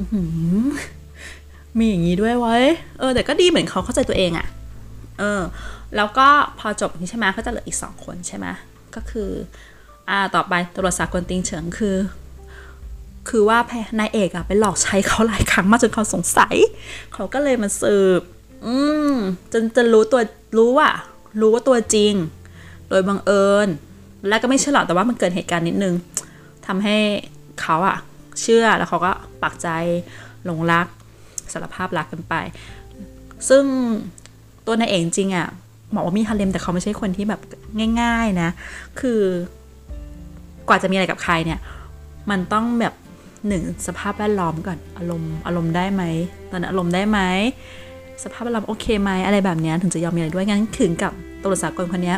[SPEAKER 1] มีอย่างนี้ด้วยเว้เออ แต่ก็ดีเหมือนเขาเข้าใจตัวเองอะเออ แล้วก็พอจบนี้ใช่ไหมก็จะเหลืออีกสองคนใช่ไหมก็คือ อ่า ต่อไปตำรวจสากลติงเฉิงคือ คือว่าแพนายเอกอะไปหลอกใช้เขาหลายครั้งมากจนเขาสงสัย เขาก็เลยมาสืบ อืมจนจะรู้ตัวรู้ว่ารู้ว่าตัวจริง โดยบังเอิญ และก็ไม่เชื่อหรอกแต่ว่ามันเกิดเหตุการณ์นิดนึงทำให้เขาอะเชื่อแล้วเขาก็ปักใจหลงรักสารภาพรักกันไป ซึ่งตัวนายเอกจริงอะบอกว่ามีฮาเลมแต่เขาไม่ใช่คนที่แบบง่าย ๆนะ คือกว่าจะมีอะไรกับใครเนี่ย มันต้องแบบหนึ่งสภาพแวดล้อมก่อนอารมณ์อารมณ์ได้ไหมตอนนั้นอารมณ์ได้ไหมสภาพแวดล้อมโอเคไหมอะไรแบบนี้ถึงจะยอมมีอะไรด้วยงั้นถึงกับตัวสากลคนนี้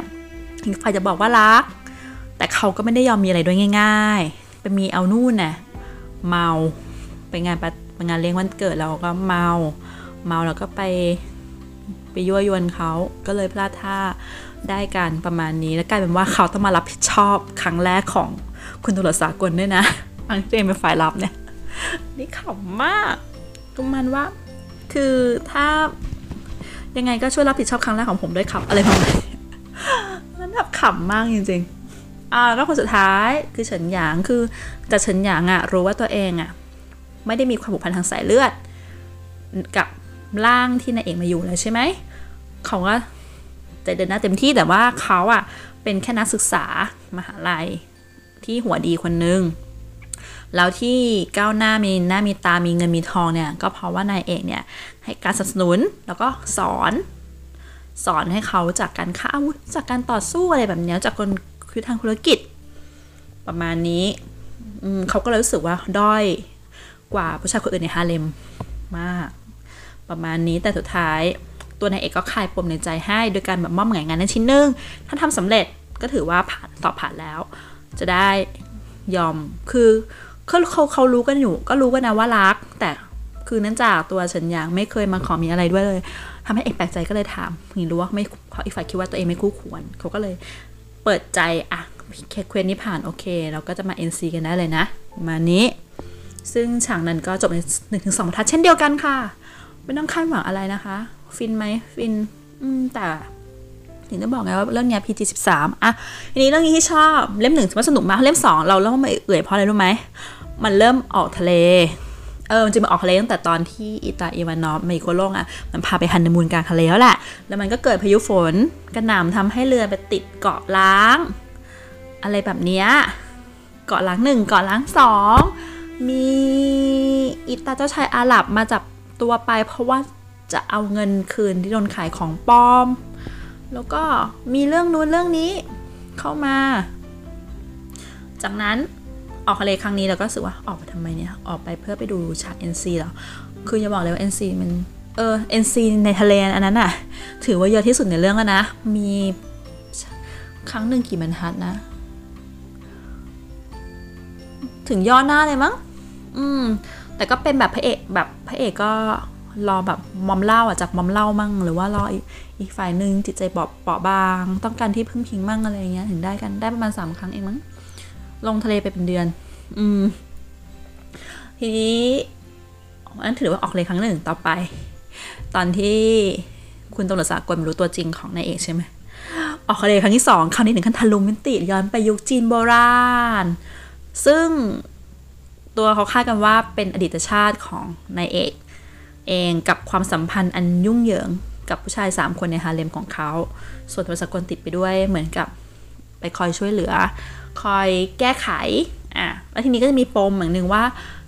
[SPEAKER 1] ถึงฝ่ายจะบอกว่ารัก แต่เขาก็ไม่ได้ยอมมีอะไรด้วยง่ายๆ ไปมีเอานู่นน่ะเมาไปงานไปงานเลี้ยงวันเกิดเราก็เมา เมาแล้วก็ไปไปยั่วยวนเขาก็เลยพลาดท่าได้การประมาณนี้ แล้วกลายเป็นว่าเขาต้องมารับผิดชอบครั้งแรกของคุณตุลสากลด้วยนะอังเจมเป็นฝ่ายรับเนี่ย นี่ขำมากก็มันว่า คือถ้ายังไงก็ช่วยรับผิดชอบครั้งแรกของผมด้วยครับ อะไรประมาณนี้นั้นแบบขำมากจริงๆ อ่าแล้วคนสุดท้ายคือเฉินหยางคือแต่เฉินหยางอะรู้ว่าตัวเองอะไม่ได้มีความผูกพันทางสายเลือด กับร่างที่นายเอกมาอยู่แล้วใช่ไหมเขาก็ใจเดินหน้าเต็มที่แต่ว่าเขาอะเป็นแค่นักศึกษามหาลัยที่หัวดีคนนึงแล้วที่ก้าวหน้ามีหน้ามีตามีเงินมีทองเนี่ยก็เพราะว่านายเอกเนี่ยให้การสนับสนุนแล้วก็สอน สอนให้เขาจากการฆ่าอาวุธจากการต่อสู้อะไรแบบนี้จากคน คือทางธุรกิจ ประมาณนี้เขาก็เลยรู้สึกว่าด้อยกว่าผู้ชายคนอื่นในฮาเลมมาก ประมาณนี้แต่สุดท้าย ตัวนายเอกก็คลายปมในใจให้ โดยการแบบมอบหมายงานในชิ้นหนึ่งถ้าทำสำเร็จก็ถือว่าผ่านสอบผ่านแล้ว จะได้ยอมคือเขาเขาเขารู้กันอยู่ ก็รู้กันนะว่ารัก แต่คือเนื่องจากตัวฉันยังไม่เคยมาขอมีอะไรด้วยเลยทำให้เอกแปลกใจก็เลยถามนี่รู้ว่าไม่เพราอีกฝ่ายคิดว่าตัวเองไม่คู่ควรเขาก็เลย เปิดใจอะแค่เควนนี้ผ่านโอเค เราก็จะมา NC กันได้เลยนะ มานี้ ซึ่งฉากนั้นก็จบในหนึ่งถึงสองทัดเช่นเดียวกันค่ะ ไม่ต้องคาดหวังอะไรนะคะ ฟินไหมฟินอืมแต่ถึงได้บอกไงว่าเรื่องนี้ PG 13อะทีนี้เรื่องนี้ที่ชอบเล่มหนึ่งถือว่าสนุกมากเล่มสองเราเริ่มมาเอื่อยเพราะอะไรรู้ไหมมันเริ่มออกทะเล เออมันจะมาออกทะเลตั้งแต่ตอนที่อิตาอีวานอฟมาอีโคโลงอะมันพาไปฮันนีมูนกลางทะเลแล้วแหละ แล้วมันก็เกิดพายุฝนกระหน่ำทำให้เรือไปติดเกาะล้าง อะไรแบบเนี้ยเกาะล้างหนึ่งเกาะล้างสองมีอิตาเจ้าชายอาหรับมาจับตัวไป เพราะว่าจะเอาเงินคืนที่โดนขายของปลอม แล้วก็มีเรื่องนู้นเรื่องนี้เข้ามา จากนั้น ออกทะเลครั้งนี้เราก็รู้สึกว่าออกไปทำไมเนี่ย ออกไปเพื่อไปดูฉาก NC เหรอ คืออย่าบอกเลยว่า NC มันเออ NC ในทะเลอันนั้นอะถือว่าเยอะที่สุดในเรื่องแล้วนะ มีครั้งหนึ่งกี่บรรทัดนะ ถึงย่อหน้าเลยมั้ง อืม แต่ก็เป็นแบบพระเอกแบบพระเอกก็รอแบบมอมเล่าอะจับมอมเล่ามั่ง หรือว่ารออีกฝ่ายหนึ่งจิตใจเปราะเปราะบาง ต้องการที่พึ่งพิงมั่งอะไรเงี้ยถึงได้กันได้ประมาณสามครั้งเองมั้ง ลงทะเลไปเป็นเดือน อืม ทีนี้อันถือว่าออกเลยครั้งหนึ่งต่อไป ตอนที่คุณตำรวจสากลรู้ตัวจริงของนายเอกใช่ไหมออกทะเลครั้งที่สองคราวนี้ถึงขั้นทะลุมิติย้อนไปยุคจีนโบราณ ซึ่งตัวเขาคาดกันว่าเป็นอดีตชาติของนายเอกเองกับความสัมพันธ์อันยุ่งเหยิงกับผู้ชาย 3 คนในฮาเลมของเขา ส่วนตัวสกลติดไปด้วยเหมือนกับไปคอยช่วยเหลือ คอยแก้ไขอะแล้วทีนี้ก็จะมีปมอย่างหนึ่งว่า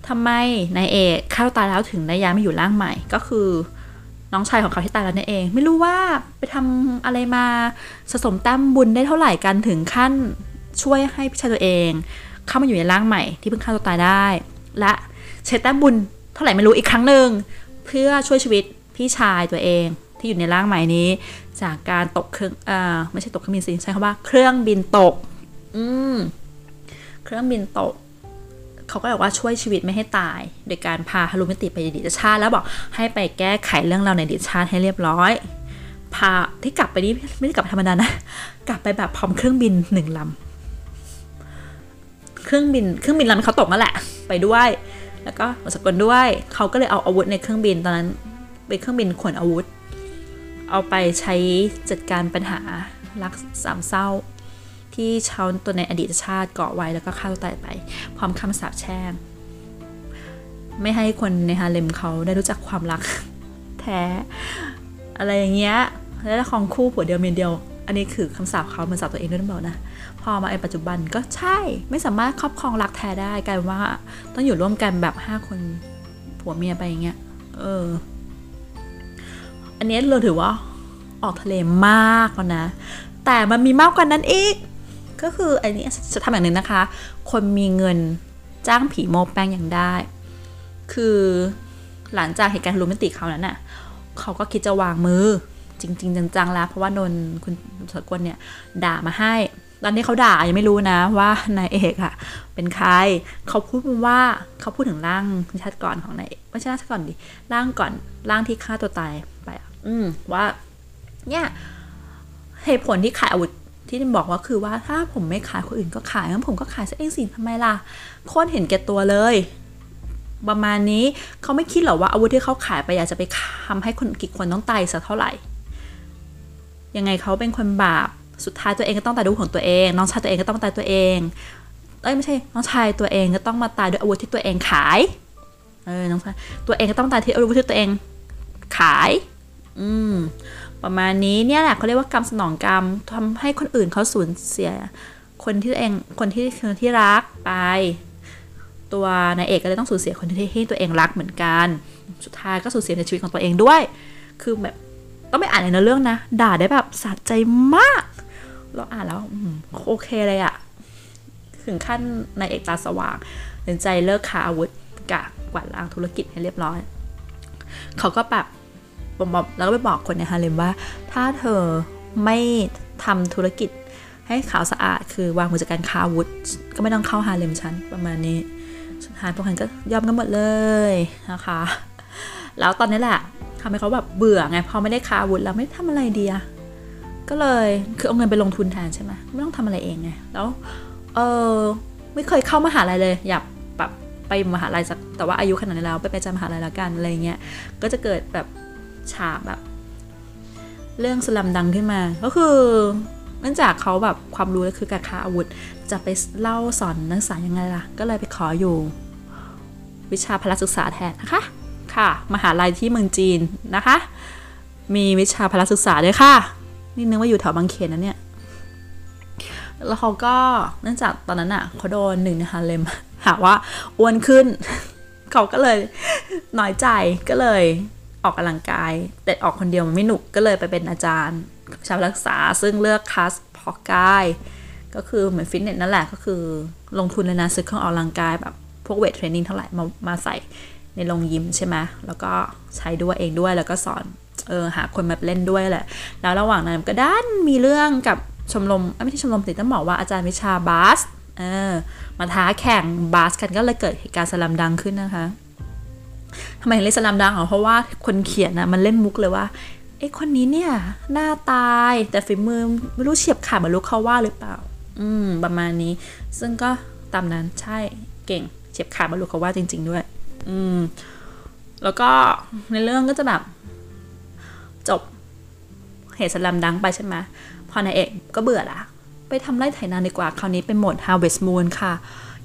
[SPEAKER 1] ทำไมนายเอกเข้าตายแล้วถึงได้ย้ายมาอยู่ร่างใหม่ ก็คือน้องชายของเขาที่ตายแล้วนั่นเอง ไม่รู้ว่าไปทำอะไรมาสะสมแต้มบุญได้เท่าไหร่กันถึงขั้นช่วยให้พี่ชายตัวเอง เข้ามาอยู่ในร่างใหม่ที่เพิ่งฆ่าตัวตายได้ และใช้แต้มบุญเท่าไหร่ไม่รู้อีกครั้งหนึ่งเพื่อช่วยชีวิตพี่ชายตัวเองที่อยู่ในร่างใหม่นี้ จากการตกเครื่องอ่าไม่ใช่ตกเครื่องบินสิใช้คำว่าเครื่องบินตก อืม เครื่องบินตกเขาก็บอกว่าช่วยชีวิตไม่ให้ตาย โดยการพาฮารุมิติไปดีตชาติแล้วบอกให้ไปแก้ไขเรื่องราวในดีตชาติให้เรียบร้อย พาที่กลับไปนี่ไม่ได้กลับธรรมดานะ กลับไปแบบพร้อมเครื่องบินหนึ่งลำเครื่องบินเครื่องบินลำเขาตกนั่นแหละ ไปด้วย แล้วก็สกลด้วยเขาก็เลยเอาอาวุธในเครื่องบินตอนนั้นเป็นเครื่องบินขนอาวุธ เอาไปใช้จัดการปัญหารักสามเศร้า ที่ชาวตัวในอดีตชาติเกาะไว้แล้วก็ฆ่าตัวตายไป พร้อมคำสาปแช่ง ไม่ให้คนในฮาเลมเขาได้รู้จักความรัก แท้ อะไรอย่างเงี้ยแล้วละครคู่ผัวเดียวเมียเดียว อันนี้คือคำสาปเขาเหมือนสาปตัวเองด้วยหรือเปล่านะพอมาในปัจจุบันก็ใช่ไม่สามารถครอบครองรักแท้ได้กลายว่าต้องอยู่ร่วมกันแบบห้าคนผัวเมียไปอย่างเงี้ยเออ อันนี้เราถือว่าออกทะเลมากแล้วนะ แต่มันมีมากกว่านั้นอีก ก็คืออันนี้จะทำอย่างหนึ่งนะคะ คนมีเงินจ้างผีโมแป้งอย่างได้ คือหลังจากเหตุการณ์โรแมนติเขานั้นน่ะเขาก็คิดจะวางมือ จริง ๆ จังๆแล้วเพราะว่าโดนคุณสกลเนี่ยด่ามาให้ ตอนนี้เขาด่ายังไม่รู้นะว่านายเอกอะเป็นใคร เขาพูดว่าเขาพูดถึงร่างชาติก่อนของนายไม่ใช่ชาติก่อนดิร่างก่อนร่างที่ฆ่าตัวตายไปอะอืมว่าเนี่ยเหตุผลที่ขายอาวุธ ที่บอกว่าคือว่าถ้าผมไม่ขายคนอื่นก็ขายงั้นผมก็ขายซะเองสิทำไมล่ะโคตรเห็นแก่ตัวเลย ประมาณนี้เขาไม่คิดหรอว่าอาวุธที่เขาขายไปอยากจะไปทำให้คนกี่คนต้องตายสักเท่าไหร่ ยังไงเขาเป็นคนบาปสุดท้ายตัวเองก็ต้องตายด้วยของตัวเอง น้องชายตัวเองก็ต้องตายตัวเองเอ้ยไม่ใช่น้องชายตัวเองก็ต้องมาตายด้วยอาวุธที่ตัวเองขายเออน้องชายตัวเองก็ต้องตายที่อาวุธที่ตัวเองขาย อืม ประมาณนี้เนี่ยแหละเขาเรียกว่ากรรมสนองกรรมทำให้คนอื่นเขาสูญเสีย คนที่เองคนที่คนที่รักไป ตัวนายเอกก็เลยต้องสูญเสียคนที่ที่ตัวเองรักเหมือนกัน สุดท้ายก็สูญเสียในชีวิตของตัวเองด้วย คือแบบต้องไม่อ่านในเนื้อเรื่องนะ ด่าได้แบบสะใจมาก เราอ่านแล้วโอเคเลยอะถึงขั้นนายเอกตาสว่างตัดสินใจเลิกค้าอาวุธกับกวาดล้างธุรกิจให้เรียบร้อย เขาก็แบบ บอกแล้วก็ไปบอกคนในฮาเลมว่า ถ้าเธอไม่ทำธุรกิจให้ขาวสะอาด คือวางมือจากการค้าวุธ ก็ไม่ต้องเข้าฮาเลมฉันประมาณนี้สุดท้ายพวกนั้นก็ยอมกันหมดเลยนะคะ แล้วตอนนี้แหละทำให้เขาแบบเบื่อไงพอไม่ได้ค้าวุธแล้วไม่ทำอะไรดีอะก็เลยคือเอาเงินไปลงทุนแทนใช่ไหมไม่ต้องทำอะไรเองไงแล้วเออไม่เคยเข้ามหาลัยเลย อยากแบบไปมหาลัยสักแต่ว่าอายุขนาดนี้แล้วไปไปจำมหาลัยแล้วกันอะไรเงี้ยก็จะเกิดแบบ ฉากแบบ เรื่องสลัมดังขึ้นมา ก็คือเนื่องจากเขาแบบความรู้ก็คือการค้าอาวุธ จะไปเล่าสอนนักศึกษายังไงล่ะ ก็เลยไปขออยู่ วิชาพละศึกษาแทนนะคะ ค่ะ มหาลัยที่เมืองจีนนะคะ มีวิชาพละศึกษาด้วยค่ะ นี่นึกว่าอยู่แถวบางเขนนะเนี่ยแล้วเขาก็เนื่องจากตอนนั้นอะเขาโดนหนึ่งในฮาเลมหาว่าอ้วนขึ้น เขาก็เลยน้อยใจก็เลย ออกกำลังกาย แต่ออกคนเดียวมันไม่หนุกก็เลยไปเป็นอาจารย์ชาวรักษาซึ่งเลือกคลาสพอกาย ก็คือเหมือนฟิตเนสนั่นแหละก็คือลงทุนเลยนะซื้อเครื่องออกกำลังกายแบบพวกเวทเทรนนิ่งเท่าไหร่มามาใส่ในโรงยิมใช่ไหมแล้วก็ใช้ด้วยเองด้วยแล้วก็สอนเออหาคนมาเล่นด้วยแหละ แล้วระหว่างนั้นก็ด้านมีเรื่องกับชมรมไม่ใช่ชมรมติต้องบอกว่าอาจารย์วิชาบาสเออมาท้าแข่งบาสกันก็เลยเกิดเหตุการณ์สลัมดังขึ้นนะคะ ทำไมเล่นสลัมดังอะเพราะว่าคนเขียนนะมันเล่นมุกเลยว่าไอ้คนนี้เนี่ย หน้าตายแต่ฝีมือไม่รู้เฉียบขาดเหมือนลูกเขาว่าหรือเปล่า อืม ประมาณนี้ ซึ่งก็ตามนั้นใช่เก่งเฉียบขาดเหมือนลูกเขาว่าจริง ๆ ด้วย อืม แล้วก็ในเรื่องก็จะแบบ จบเหตุสลัมดังไปใช่ไหมพอนายเอกก็เบื่อละไปทำไร่ไถนาดีกว่า คราวนี้เป็นโหมด Harvest Moon ค่ะ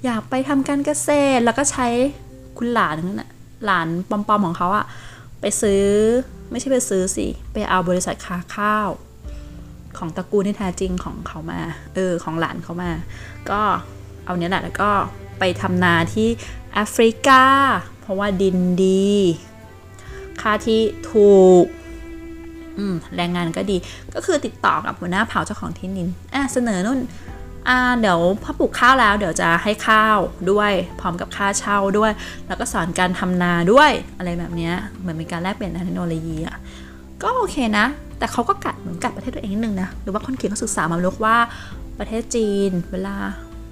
[SPEAKER 1] อยากไปทำการเกษตรแล้วก็ใช้คุณหลานนั่นแหละ หลานปอมๆของเขาอะไปซื้อไม่ใช่ไปซื้อสิ ไปเอาบริษัทค้าข้าว ของตระกูลที่แท้จริงของเขามา เออ ของหลานเขามา ก็เอาเนี้ยแหละแล้วก็ไปทำนาที่แอฟริกา เพราะว่าดินดี ค่าที่ถูกอืมแรงงานก็ดีก็คือติดต่อกับหัวหน้าเผ่าเจ้าของที่นินอะเสนอนู่น เดี๋ยวพอปลูกข้าวแล้วเดี๋ยวจะให้ข้าวด้วยพร้อมกับค่าเช่าด้วย แล้วก็สอนการทำนาด้วยอะไรแบบนี้เหมือนเป็นการแลกเปลี่ยนทางเทคโนโลยีอะก็โอเคนะ แต่เขาก็กัดเหมือนกัดประเทศตัวเองนิดนึงนะหรือว่าคนเขียนเขาศึกษามาลูกว่าประเทศจีน เวลา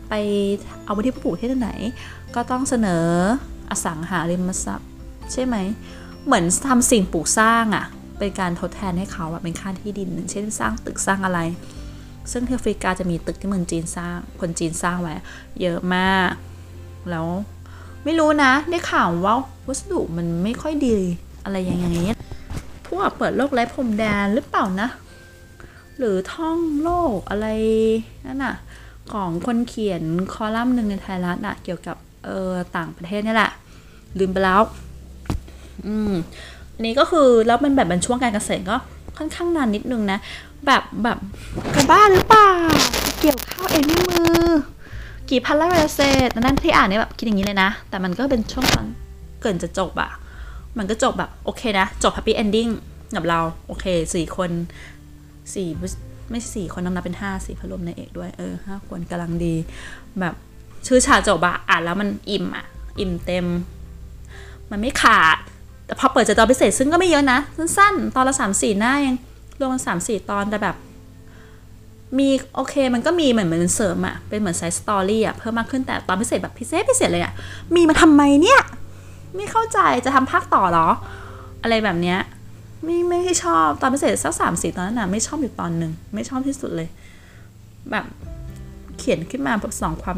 [SPEAKER 1] ไปเอาไปที่ผู้ปลูกที่ไหน ก็ต้องเสนออสังหาริมทรัพย์ ใช่ไหม เหมือนทำสิ่งปลูกสร้างอะ่ะเป็นการทดแทนให้เขาอะเป็นค่าที่ดิน เช่นสร้างตึกสร้างอะไร ซึ่งที่แอฟริกาจะมีตึกที่เมืองจีนสร้าง คนจีนสร้างไว้เยอะมาก แล้วไม่รู้นะ ได้ข่าวว่าวัสดุมันไม่ค่อยดีอะไรอย่างนี้พวกเปิดโลกไร้พรมแดนหรือเปล่านะ หรือท่องโลกอะไรนั่นน่ะ ของคนเขียนคอลัมน์หนึ่งในไทยรัฐอะเกี่ยวกับเออต่างประเทศนี่แหละ ลืมไปแล้ว อืมอันนี้ก็คือแล้วเป็นแบบเป็นช่วงการเกษตรก็ค่อนข้างนานนิดนึงนะ แบบแบบกระบ้าหรือเปล่า เกี่ยวข้าวเองด้วยมือ กี่พันไร่เกษตนั่นที่อ่านเนี่ยแบบคิดอย่างนี้เลยนะ แต่มันก็เป็นช่วงตอนเกินจะจบอะมันก็จบแบบโอเคนะ จบ happy ending กับเรา โอเคสี่คนสี่ไม่สี่คนนับเป็นห้าสี่พรวมในเอกด้วย เออห้าคนกำลังดี แบบชื่อฉากจบอะอ่านแล้วมันอิ่มอะอิ่มเต็ม มันไม่ขาด แต่พอเปิดจะตอนพิเศษซึ่งก็ไม่เยอะนะ สั้นๆ ตอนละสามสี่หน้ายัง รวมกันสามสี่ตอนแต่แบบ มีโอเคมันก็มีเหมือนเหมือนเสริมอะเป็นเหมือน side story อะเพิ่มมากขึ้นแต่ตอนพิเศษแบบพิเศษพิเศษเลยอะมีมาทำไมเนี่ย ไม่เข้าใจจะทำภาคต่อหรอ อะไรแบบเนี้ยไม่ไม่ชอบตอนพิเศษสักสามสี่ตอนนั้นนะไม่ชอบอยู่ตอนหนึ่งไม่ชอบที่สุดเลย แบบเขียนขึ้นมาสนองความ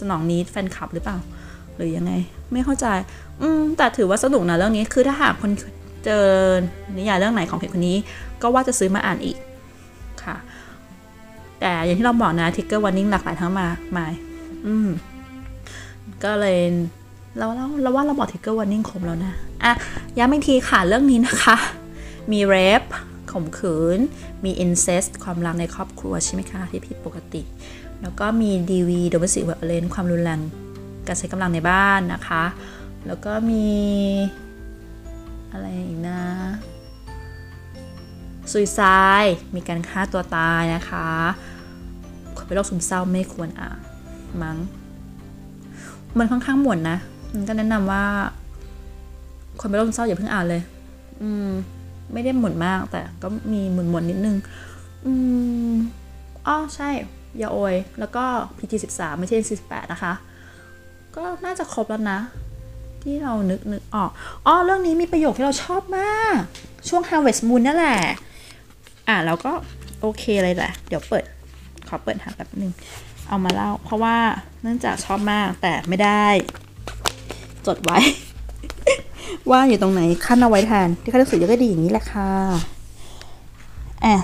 [SPEAKER 1] สนอง need แฟนคลับหรือเปล่า หรือยังไง ไม่เข้าใจ อืมแต่ถือว่าสนุกนะเรื่องนี้คือถ้าหากคนเจอนิยายเรื่องไหนของเพจคนนี้ ก็ว่าจะซื้อมาอ่านอีกค่ะ แต่อย่างที่เราบอกนะทิกเกอร์วอร์นิ่งหลากหลายทั้งมามาอืมก็เลยเราเราเราว่าเราบอกทิกเกอร์วอร์นิ่งครบแล้วนะอะย้ำอีกทีค่ะเรื่องนี้นะคะ มี rape ข่มขืน มี incest ความรักในครอบครัวใช่ไหมคะ ที่ผิดปกติ แล้วก็มีดีวีโดมิสิเวอร์เลนความรุนแรงการใช้กำลังในบ้านนะคะ แล้วก็มีอะไรอีกนะ ซุยไซมีการฆ่าตัวตายนะคะคนเป็นโรคซึมเศร้าไม่ควรอ่านมั้ง มันค่อนข้างหมวนนะมันก็แนะนำว่า คนเป็นโรคซึมเศร้าอย่าเพิ่งอ่านเลย อืม ไม่ได้หมุนมาก แต่ก็มีหมุนหมุนนิดนึง อืมอ๋อใช่ยาโอย แล้วก็ PG 13 ไม่ใช่ 48 นะคะ ก็น่าจะครบแล้วนะ ที่เรานึกนึกออกอ๋อเรื่องนี้มีประโยคที่เราชอบมาก ช่วง Harvest Moon นั่นแหละ อะแล้วก็โอเคเลยแหละ เดี๋ยวเปิด ขอเปิดหาแป๊บนึงเอามาเล่า เพราะว่าเนื่องจากชอบมากแต่ไม่ได้ จดไว้ ว่าอยู่ตรงไหนคั่นเอาไว้แทนที่คั่นหนังสือเยอะก็ดีอย่างนี้แหละค่ะอะ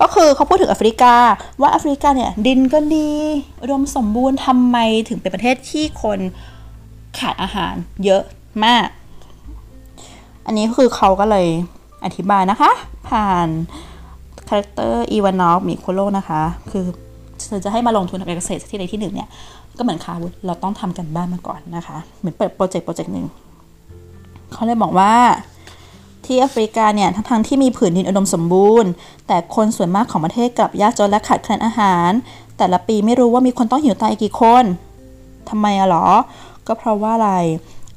[SPEAKER 1] ก็คือเขาพูดถึงแอฟริกา ว่าแอฟริกาเนี่ย ดินก็ดีอุดมสมบูรณ์ทำไมถึงเป็นประเทศที่คนขาดอาหารเยอะมาก อันนี้คือเขาก็เลย อธิบายนะคะ ผ่าน character อีวานอฟมิโคโลนะคะ คือเธอจะให้มาลงทุนทำการเกษตรที่ใดที่หนึ่งเนี่ย ก็เหมือนคาวุธเราต้องทำกันบ้านมาก่อนนะคะ เหมือนเปิดโปรเจกต์โปรเจกต์หนึ่งเขาเลยบอกว่าที่แอฟริกาเนี่ยทั้งๆที่มีผืนดินอุดมสมบูรณ์ แต่คนส่วนมากของประเทศกลับยากจนและขาดแคลนอาหาร แต่ละปีไม่รู้ว่ามีคนต้องหิวตายกี่คนทำไมอะหรอ ก็เพราะว่าอะไร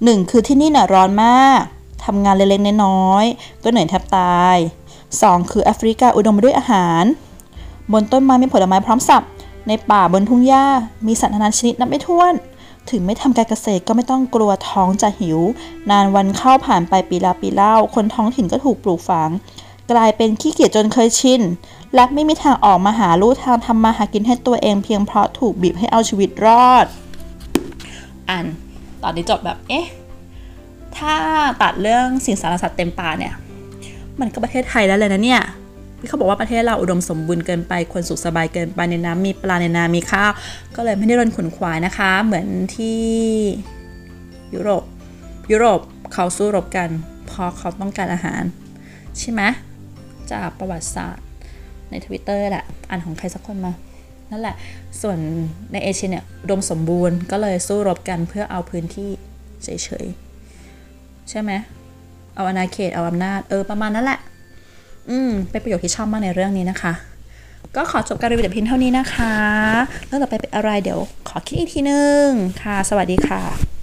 [SPEAKER 1] หนึ่งคือที่นี่น่ะร้อนมาก ทำงานเล็กๆน้อยๆก็เหนื่อยแทบตาย 2. คือแอฟริกาอุดมไปด้วยอาหาร บนต้นไม้มีผลไม้พร้อมสับ ในป่าบนทุ่งหญ้า มีสัตว์นานาชนิดนับไม่ถ้วน ถึงไม่ทำการเกษตรก็ไม่ต้องกลัวท้องจะหิว นานวันเข้าผ่านไปปีลาปีเล่า คนท้องถิ่นก็ถูกปลูกฝัง กลายเป็นขี้เกียจจนเคยชิน และไม่มีทางออกมาหาลู่ทางทำมาหากินให้ตัวเองเพียงเพราะถูกบีบให้เอาชีวิตรอดอ่านตอนนี้จบแบบ เอ๊ะ ถ้าตัดเรื่องสิ่งสารสัตว์เต็มป่าเนี่ย มันก็ประเทศไทยแล้วเลยนะเนี่ยที่เขาบอกว่าประเทศเราอุดมสมบูรณ์เกินไปคนสุขสบายเกินไปในน้ำมีปลาในนามีข้าว ก็เลยไม่ได้รนขนขวายนะคะ เหมือนที่ยุโรปยุโรปเขาสู้รบกันเพราะเขาต้องการอาหาร ใช่ไหมจากประวัติศาสตร์ในทวิตเตอร์แหละอ่านของใครสักคนมา นั่นแหละ ส่วนในเอเชียเนี่ยอุดมสมบูรณ์ก็เลยสู้รบกันเพื่อเอาพื้นที่เฉยๆ ใช่ไหมเอาอาณาเขตเอาอำนาจเออประมาณนั้นแหละ อืมเป็นประโยคที่ชอบมากในเรื่องนี้นะคะ ก็ขอจบการรีวิวแต่เพียงเท่านี้นะคะ เรื่องต่อไปเป็นอะไรเดี๋ยวขอคิดอีกทีนึงค่ะ สวัสดีค่ะ